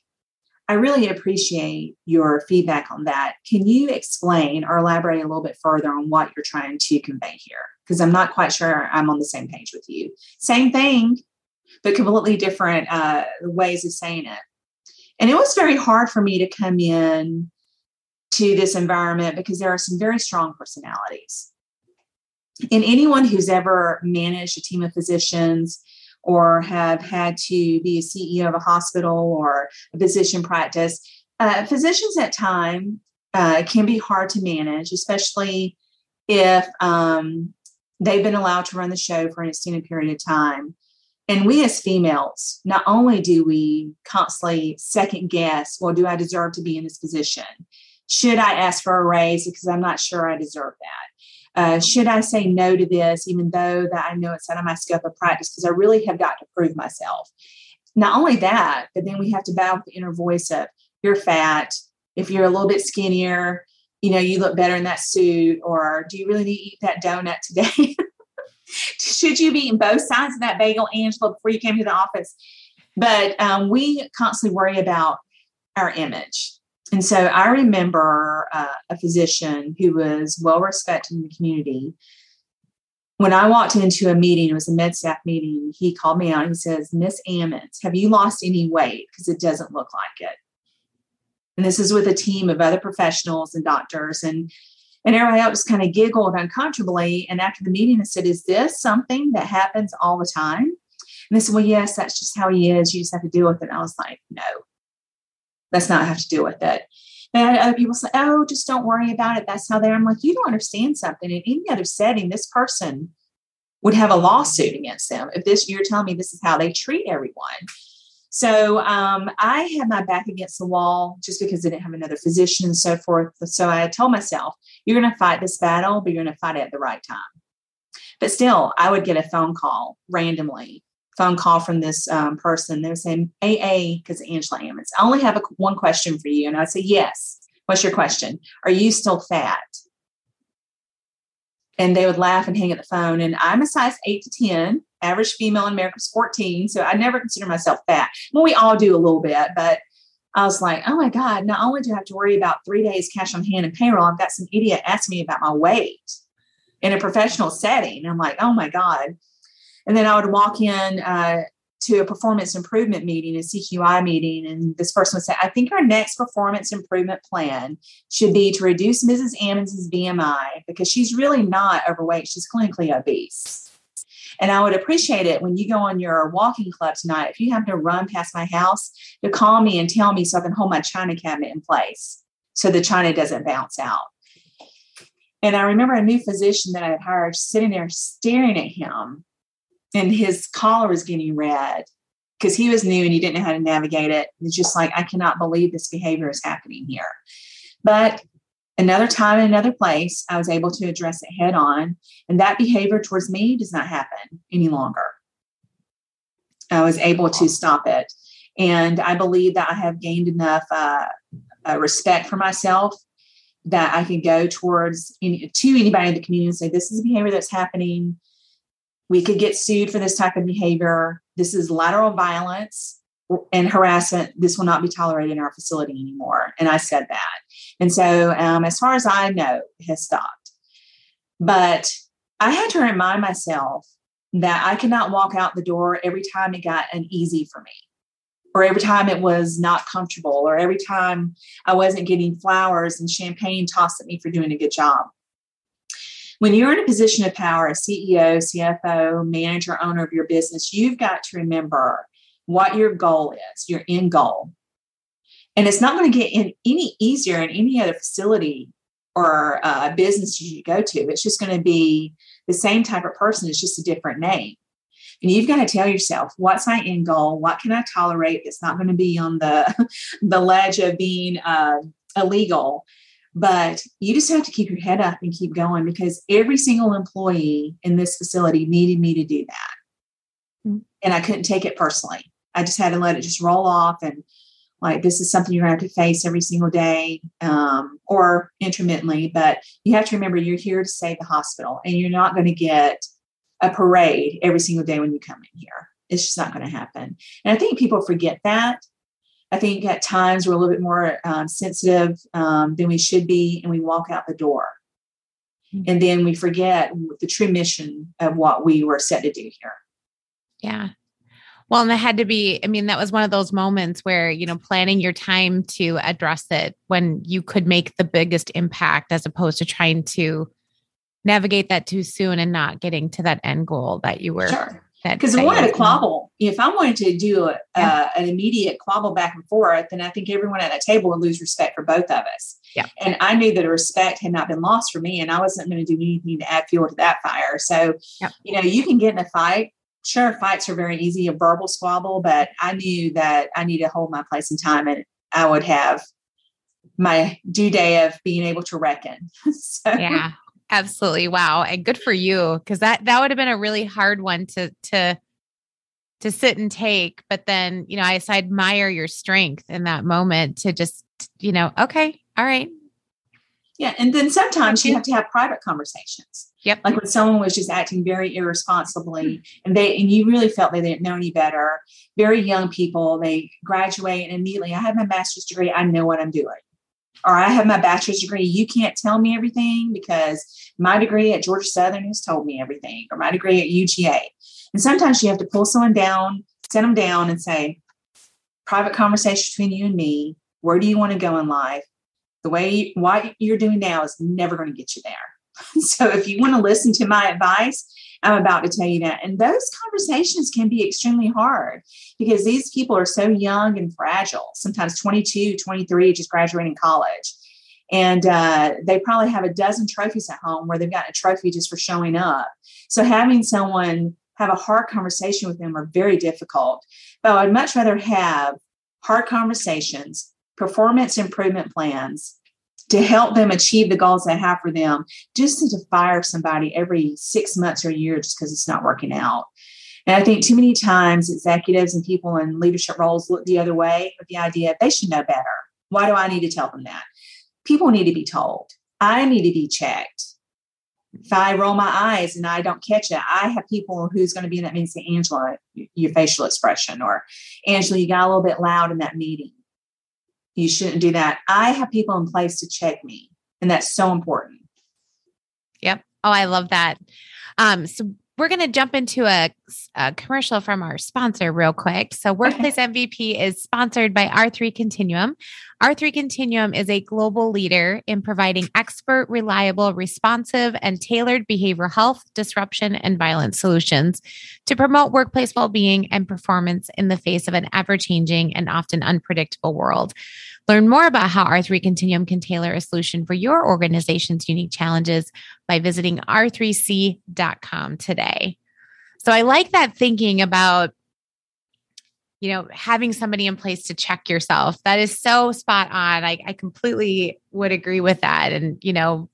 i really appreciate your feedback on that. Can you explain or elaborate a little bit further on what you're trying to convey here? Because i'm not quite sure i'm on the same page with you. Same thing but completely different uh, ways of saying it and it was very hard for me to come in to this environment because there are some very strong personalities. And anyone who's ever managed a team of physicians or have had to be a CEO of a hospital or a physician practice, uh, physicians at time uh, can be hard to manage, especially if um, they've been allowed to run the show for an extended period of time. And we as females, not only do we constantly second guess, well, do I deserve to be in this position? Should I ask for a raise because I'm not sure I deserve that? Uh, should I say no to this, even though that I know it's out of my scope of practice because I really have got to prove myself? Not only that, but then we have to battle the inner voice of you're fat. If you're a little bit skinnier, you know, you look better in that suit, or do you really need to eat that donut today? should you be eating both sides of that bagel, Angela, before you came to the office? But um, we constantly worry about our image. And so I remember uh, a physician who was well respected in the community. When I walked into a meeting, it was a med staff meeting, he called me out and he says, Miss Ammons, have you lost any weight? Because it doesn't look like it. And this is with a team of other professionals and doctors. And and everybody else kind of giggled uncomfortably. And after the meeting, I said, Is this something that happens all the time? And they said, Well, yes, that's just how he is. You just have to deal with it. And I was like, No, let's not have to deal with it. And other people say, Oh, just don't worry about it. That's how they are. I'm like, You don't understand something. In any other setting, this person would have a lawsuit against them if this you're telling me this is how they treat everyone. So um, I had my back against the wall just because I didn't have another physician and so forth. So I told myself, you're going to fight this battle, but you're going to fight it at the right time. But still, I would get a phone call randomly, phone call from this um, person. They were saying, AA, because Angela Ammons, I only have a, one question for you. And I'd say, yes. What's your question? Are you still fat? And they would laugh and hang up the phone. And I'm a size eight to 10, average female in America is 14. So I never consider myself fat. Well, we all do a little bit, but I was like, oh my God, not only do I have to worry about three days cash on hand and payroll, I've got some idiot asking me about my weight in a professional setting. I'm like, oh my God. And then I would walk in uh, to a performance improvement meeting, a CQI meeting, and this person would say, I think our next performance improvement plan should be to reduce Mrs. Ammons' BMI because she's really not overweight, she's clinically obese. And I would appreciate it when you go on your walking club tonight, if you happen to run past my house, to call me and tell me so I can hold my china cabinet in place so the china doesn't bounce out. And I remember a new physician that I had hired sitting there staring at him, and his collar was getting red because he was new and he didn't know how to navigate it. It's just like, I cannot believe this behavior is happening here. But another time in another place, I was able to address it head on. And that behavior towards me does not happen any longer. I was able to stop it. And I believe that I have gained enough uh, uh, respect for myself that I can go towards any, to anybody in the community and say, this is a behavior that's happening. We could get sued for this type of behavior. This is lateral violence and harassment. This will not be tolerated in our facility anymore. And I said that. And so, um, as far as I know, has stopped. But I had to remind myself that I could not walk out the door every time it got uneasy for me, or every time it was not comfortable, or every time I wasn't getting flowers and champagne tossed at me for doing a good job. When you're in a position of power, a CEO, CFO, manager, owner of your business, you've got to remember what your goal is, your end goal. And it's not going to get in any easier in any other facility or uh, business you go to. It's just going to be the same type of person, it's just a different name. And you've got to tell yourself, what's my end goal? What can I tolerate It's not going to be on the, the ledge of being uh, illegal? But you just have to keep your head up and keep going because every single employee in this facility needed me to do that. Mm-hmm. And I couldn't take it personally. I just had to let it just roll off and like this is something you're going to have to face every single day um, or intermittently. But you have to remember you're here to save the hospital and you're not going to get a parade every single day when you come in here. It's just not going to happen. And I think people forget that. I think at times we're a little bit more um, sensitive um, than we should be, and we walk out the door. Mm-hmm. And then we forget the true mission of what we were set to do here. Yeah. Well, and that had to be, I mean, that was one of those moments where, you know, planning your time to address it when you could make the biggest impact as opposed to trying to navigate that too soon and not getting to that end goal that you were. Sure. Because I wanted to quabble. If I wanted to do a, yeah. uh, an immediate quabble back and forth, then I think everyone at that table would lose respect for both of us. Yeah. And I knew that respect had not been lost for me, and I wasn't going to do anything to add fuel to that fire. So, yeah. you know, you can get in a fight sure fights are very easy, a verbal squabble, but I knew that I needed to hold my place in time and I would have my due day of being able to reckon. so. Yeah, absolutely. Wow. And good for you. Cause that, that would have been a really hard one to, to, to sit and take. But then, you know, I, I admire your strength in that moment to just, you know, okay, all right. Yeah. And then sometimes you have to have private conversations. Yep. Like when someone was just acting very irresponsibly and they and you really felt they didn't know any better. Very young people, they graduate and immediately, I have my master's degree, I know what I'm doing. Or I have my bachelor's degree. You can't tell me everything because my degree at Georgia Southern has told me everything, or my degree at UGA. And sometimes you have to pull someone down, sit them down and say, private conversation between you and me. Where do you want to go in life? The way what you're doing now is never going to get you there So if you want to listen to my advice, I'm about to tell you that. And those conversations can be extremely hard because these people are so young and fragile, sometimes 22, 23, just graduating college. And uh, they probably have a dozen trophies at home where they've got a trophy just for showing up. So having someone have a hard conversation with them are very difficult. But I'd much rather have hard conversations, performance improvement plans to help them achieve the goals they have for them, just to fire somebody every six months or a year just because it's not working out. And I think too many times executives and people in leadership roles look the other way with the idea they should know better. Why do I need to tell them that? People need to be told. I need to be checked. If I roll my eyes and I don't catch it, I have people who's going to be in that meeting say, Angela, your facial expression, or Angela, you got a little bit loud in that meeting. You shouldn't do that. I have people in place to check me, and that's so important. Yep. Oh, I love that. Um, so we're going to jump into a, a, commercial from our sponsor real quick. So, Workplace MVP is sponsored by R3 Continuum. R3 Continuum is a global leader in providing expert, reliable, responsive, and tailored behavioral health, disruption, and violence solutions to promote workplace well being and performance in the face of an ever changing and often unpredictable world. Learn more about how R3 Continuum can tailor a solution for your organization's unique challenges by visiting r3c.com today. So I like that thinking about you know having somebody in place to check yourself. That is so spot on. I, I completely would agree with that. And you know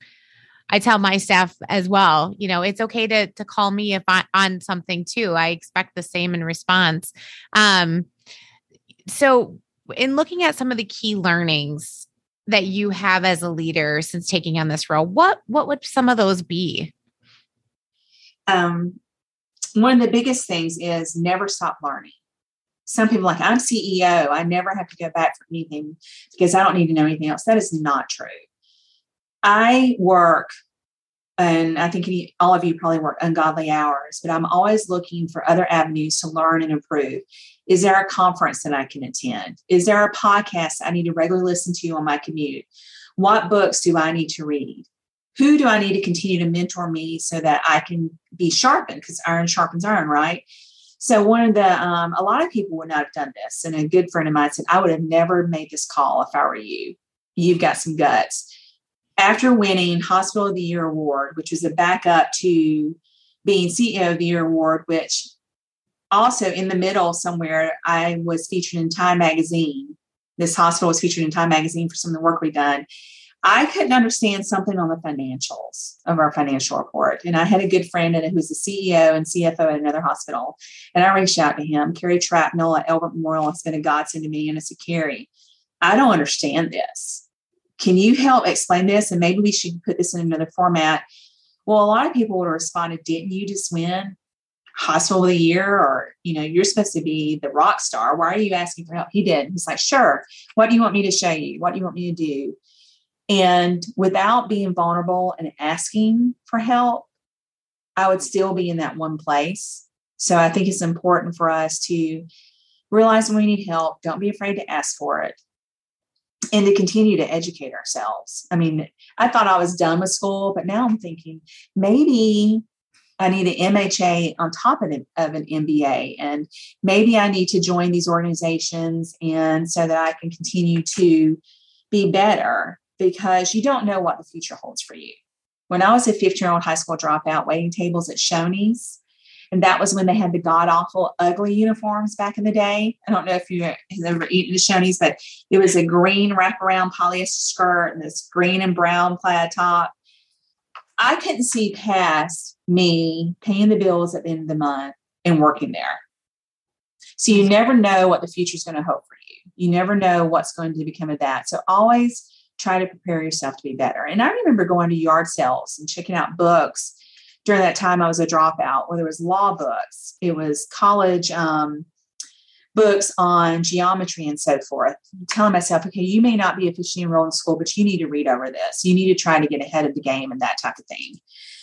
i tell my staff as well you know it's okay to to call me if i on something too. I expect the same in response. Um so in looking at some of the key learnings that you have as a leader since taking on this role, what what would some of those be? Um, one of the biggest things is never stop learning. Some people like I'm CEO, I never have to go back for anything because I don't need to know anything else. That is not true. I work and I think all of you probably work ungodly hours, but I'm always looking for other avenues to learn and improve. Is there a conference that I can attend? Is there a podcast I need to regularly listen to on my commute? What books do I need to read? Who do I need to continue to mentor me so that I can be sharpened? Because iron sharpens iron, right? So one of the um, a lot of people would not have done this, and a good friend of mine said, "I would have never made this call if I were you. You've got some guts." After winning Hospital of the Year award, which was a backup to being CEO of the Year award, which also in the middle somewhere, I was featured in Time magazine. This hospital was featured in Time magazine for some of the work we've done. I couldn't understand something on the financials of our financial report. And I had a good friend who was the CEO and CFO at another hospital. And I reached out to him, Kerry Trapnell at Albert Memorial has been a godsend to me. And I said, Kerry, I don't understand this can you help explain this? And maybe we should put this in another format. Well, a lot of people would have responded, didn't you just win hospital of the year? Or, you know, you're supposed to be the rock star. Why are you asking for help? He did. He's like, sure. What do you want me to show you? What do you want me to do? And without being vulnerable and asking for help, I would still be in that one place. So I think it's important for us to realize when we need help, don't be afraid to ask for it and to continue to educate ourselves. I mean, I thought I was done with school, but now I'm thinking maybe I need an MHA on top of an, of an MBA, and maybe I need to join these organizations and so that I can continue to be better because you don't know what the future holds for you. When I was a 15 year old high school dropout waiting tables at Shoney's, and that was when they had the god awful ugly uniforms back in the day. I don't know if you have ever eaten the Shoney's, but it was a green wraparound polyester skirt and this green and brown plaid top. I couldn't see past me paying the bills at the end of the month and working there. So you never know what the future is going to hold for you. You never know what's going to become of that. So always try to prepare yourself to be better. And I remember going to yard sales and checking out books during that time I was a dropout, where there was law books, it was college um, books on geometry and so forth. I'm telling myself, okay, you may not be officially enrolled in school, but you need to read over this. You need to try to get ahead of the game and that type of thing.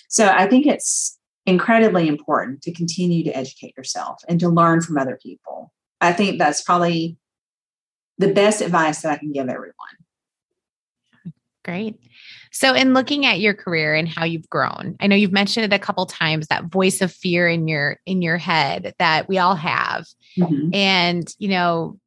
So I think it's incredibly important to continue to educate yourself and to learn from other people. I think that's probably the best advice that I can give everyone. Great. So, in looking at your career and how you've grown, I know you've mentioned it a couple times that voice of fear in your in your head that we all have. Mm-hmm. And, you know,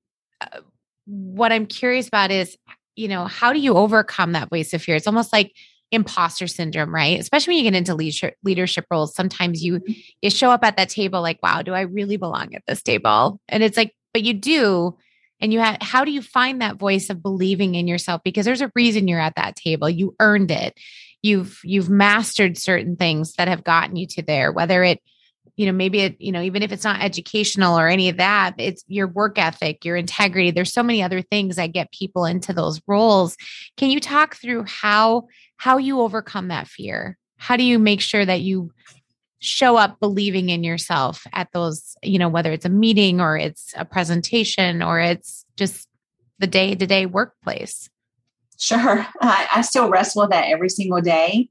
uh, what I'm curious about is you know, how do you overcome that voice of fear? It's almost like imposter syndrome, right? Especially when you get into leadership leadership roles. Sometimes you mm-hmm. you show up at that table like, wow, do I really belong at this table? And it's like, but you do. And you have how do you find that voice of believing in yourself? Because there's a reason you're at that table. You earned it. You've you've mastered certain things that have gotten you to there, whether it you know maybe it you know even if it's not educational or any of that it's your work ethic your integrity there's so many other things that get people into those roles can you talk through how how you overcome that fear how do you make sure that you show up believing in yourself at those you know whether it's a meeting or it's a presentation or it's just the day-to-day workplace sure I, I still wrestle with that every single day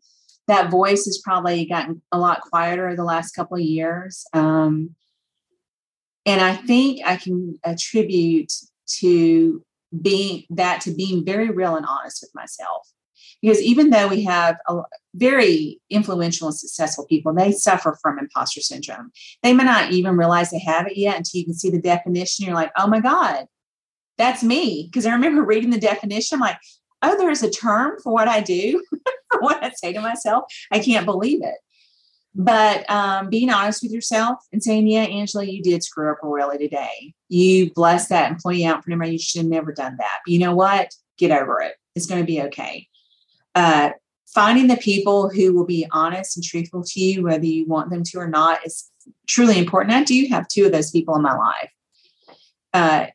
that voice has probably gotten a lot quieter the last couple of years. Um, and I think I can attribute to being that to being very real and honest with myself. Because even though we have a, very influential and successful people, they suffer from imposter syndrome. They may not even realize they have it yet until you can see the definition. You're like, oh my God, that's me. Because I remember reading the definition, I'm like, oh, there's a term for what I do, for what I say to myself. I can't believe it. But um, being honest with yourself and saying, yeah, Angela, you did screw up royally today. You blessed that employee out for number. You should have never done that. But you know what? Get over it. It's going to be okay. Uh, finding the people who will be honest and truthful to you, whether you want them to or not, is truly important. I do have two of those people in my life. Uh,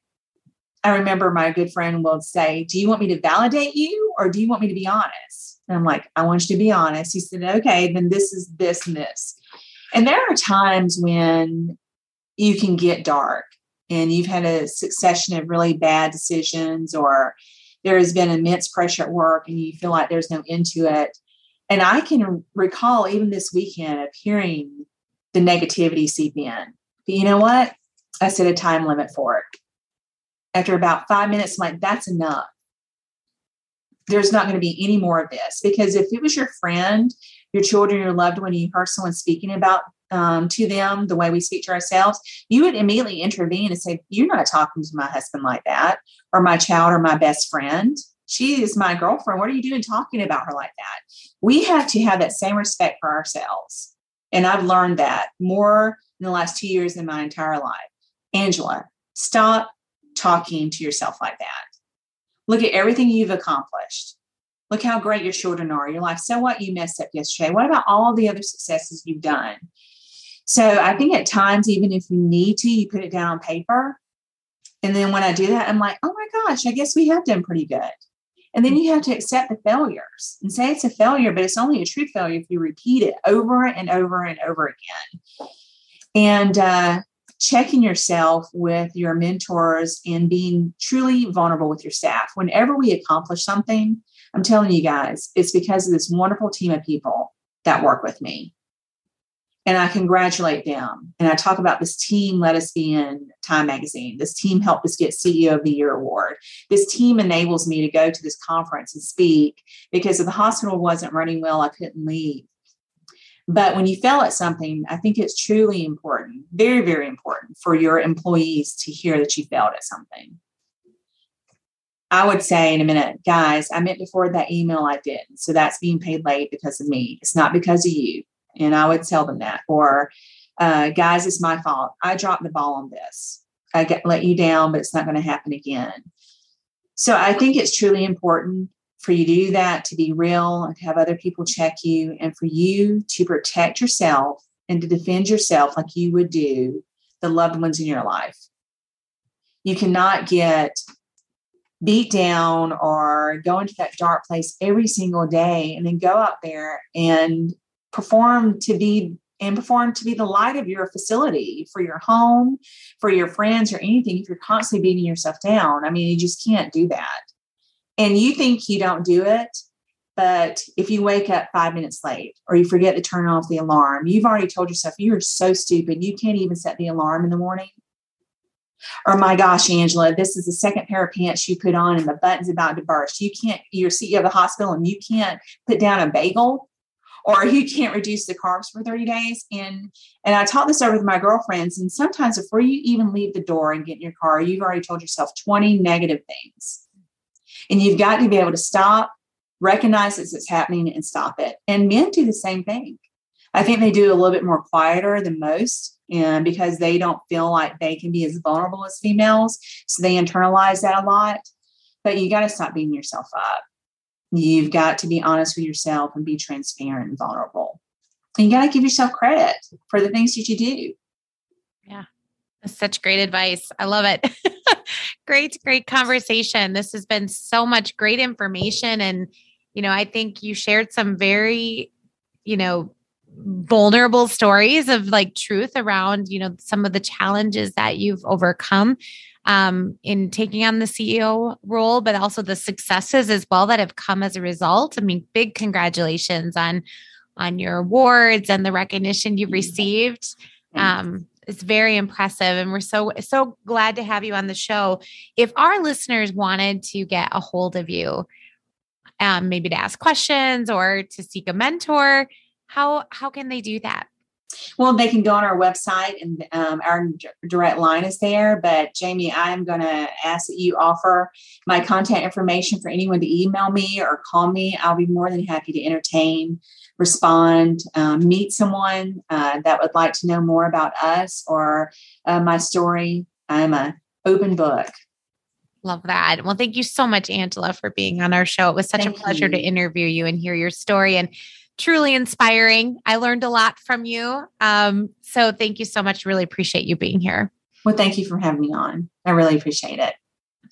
I remember my good friend will say, Do you want me to validate you or do you want me to be honest? And I'm like, I want you to be honest. He said, Okay, then this is this and this. And there are times when you can get dark and you've had a succession of really bad decisions or there has been immense pressure at work and you feel like there's no end to it. And I can recall even this weekend of hearing the negativity seep in. But you know what? I set a time limit for it after about five minutes, I'm like, that's enough. There's not going to be any more of this. Because if it was your friend, your children, your loved one, you heard someone speaking about um, to them the way we speak to ourselves, you would immediately intervene and say, You're not talking to my husband like that, or my child, or my best friend. She is my girlfriend. What are you doing talking about her like that? We have to have that same respect for ourselves. And I've learned that more in the last two years than my entire life. Angela, stop talking to yourself like that. Look at everything you've accomplished. Look how great your children are. You're like, so what? You messed up yesterday. What about all the other successes you've done? So I think at times, even if you need to, you put it down on paper. And then when I do that, I'm like, oh my gosh, I guess we have done pretty good. And then you have to accept the failures and say it's a failure, but it's only a true failure if you repeat it over and over and over again. And uh, checking yourself with your mentors and being truly vulnerable with your staff. Whenever we accomplish something, I'm telling you guys, it's because of this wonderful team of people that work with me. And I congratulate them. And I talk about this team let us be in Time Magazine. This team helped us get CEO of the Year award. This team enables me to go to this conference and speak because if the hospital wasn't running well, I couldn't leave. But when you fail at something, I think it's truly important, very, very important for your employees to hear that you failed at something. I would say in a minute, guys, I meant to forward that email I didn't. So that's being paid late because of me. It's not because of you. And I would tell them that. Or, uh, guys, it's my fault. I dropped the ball on this. I get, let you down, but it's not going to happen again. So I think it's truly important for you to do that, to be real, and to have other people check you, and for you to protect yourself and to defend yourself like you would do the loved ones in your life. You cannot get beat down or go into that dark place every single day and then go out there and perform to be and perform to be the light of your facility for your home, for your friends, or anything. If you're constantly beating yourself down, I mean, you just can't do that. And you think you don't do it but if you wake up five minutes late or you forget to turn off the alarm you've already told yourself you're so stupid. You can't even set the alarm in the morning. Or my gosh angela this is the second pair of pants you put on and the button's about to burst. You can't you're ceo of the hospital and you can't put down a bagel or you can't reduce the carbs for 30 days and and i talk this over with my girlfriends and sometimes before you even leave the door and get in your car you've already told yourself 20 negative things And you've got to be able to stop, recognize as it's happening, and stop it. And men do the same thing. I think they do a little bit more quieter than most and because they don't feel like they can be as vulnerable as females. So they internalize that a lot. But you got to stop beating yourself up. You've got to be honest with yourself and be transparent and vulnerable. And you got to give yourself credit for the things that you do. Yeah. That's such great advice. I love it. great, great conversation. This has been so much great information. And, you know, I think you shared some very, you know, vulnerable stories of like truth around you know some of the challenges that you've overcome um, in taking on the ceo role but also the successes as well that have come as a result. I mean big congratulations on on your awards and the recognition you've received. Um, it's very impressive and we're so so glad to have you on the show. If our listeners wanted to get a hold of you um, maybe to ask questions or to seek a mentor how how can they do that? Well, they can go on our website and um, our direct line is there. But Jamie, I'm going to ask that you offer my contact information for anyone to email me or call me. I'll be more than happy to entertain, respond, um, meet someone uh, that would like to know more about us or uh, my story. I'm a open book. Love that. Well, thank you so much, Angela, for being on our show. It was such thank a pleasure you. to interview you and hear your story. And truly inspiring. I learned a lot from you. Um, so thank you so much. Really appreciate you being here. Well, thank you for having me on. I really appreciate it.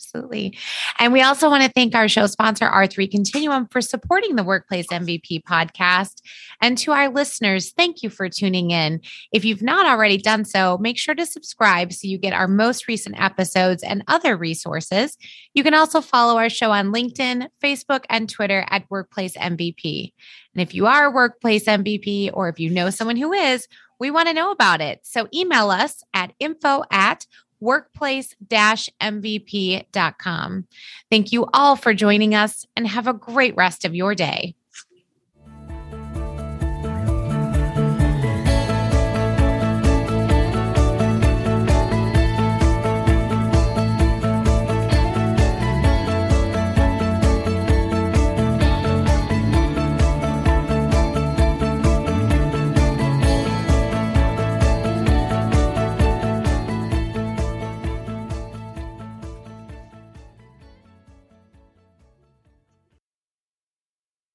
Absolutely. And we also want to thank our show sponsor, R3 Continuum, for supporting the Workplace MVP podcast. And to our listeners, thank you for tuning in. If you've not already done so, make sure to subscribe so you get our most recent episodes and other resources. You can also follow our show on LinkedIn, Facebook, and Twitter at Workplace MVP. And if you are a Workplace MVP or if you know someone who is, we want to know about it. So email us at info at workplace MVP.com. Thank you all for joining us and have a great rest of your day.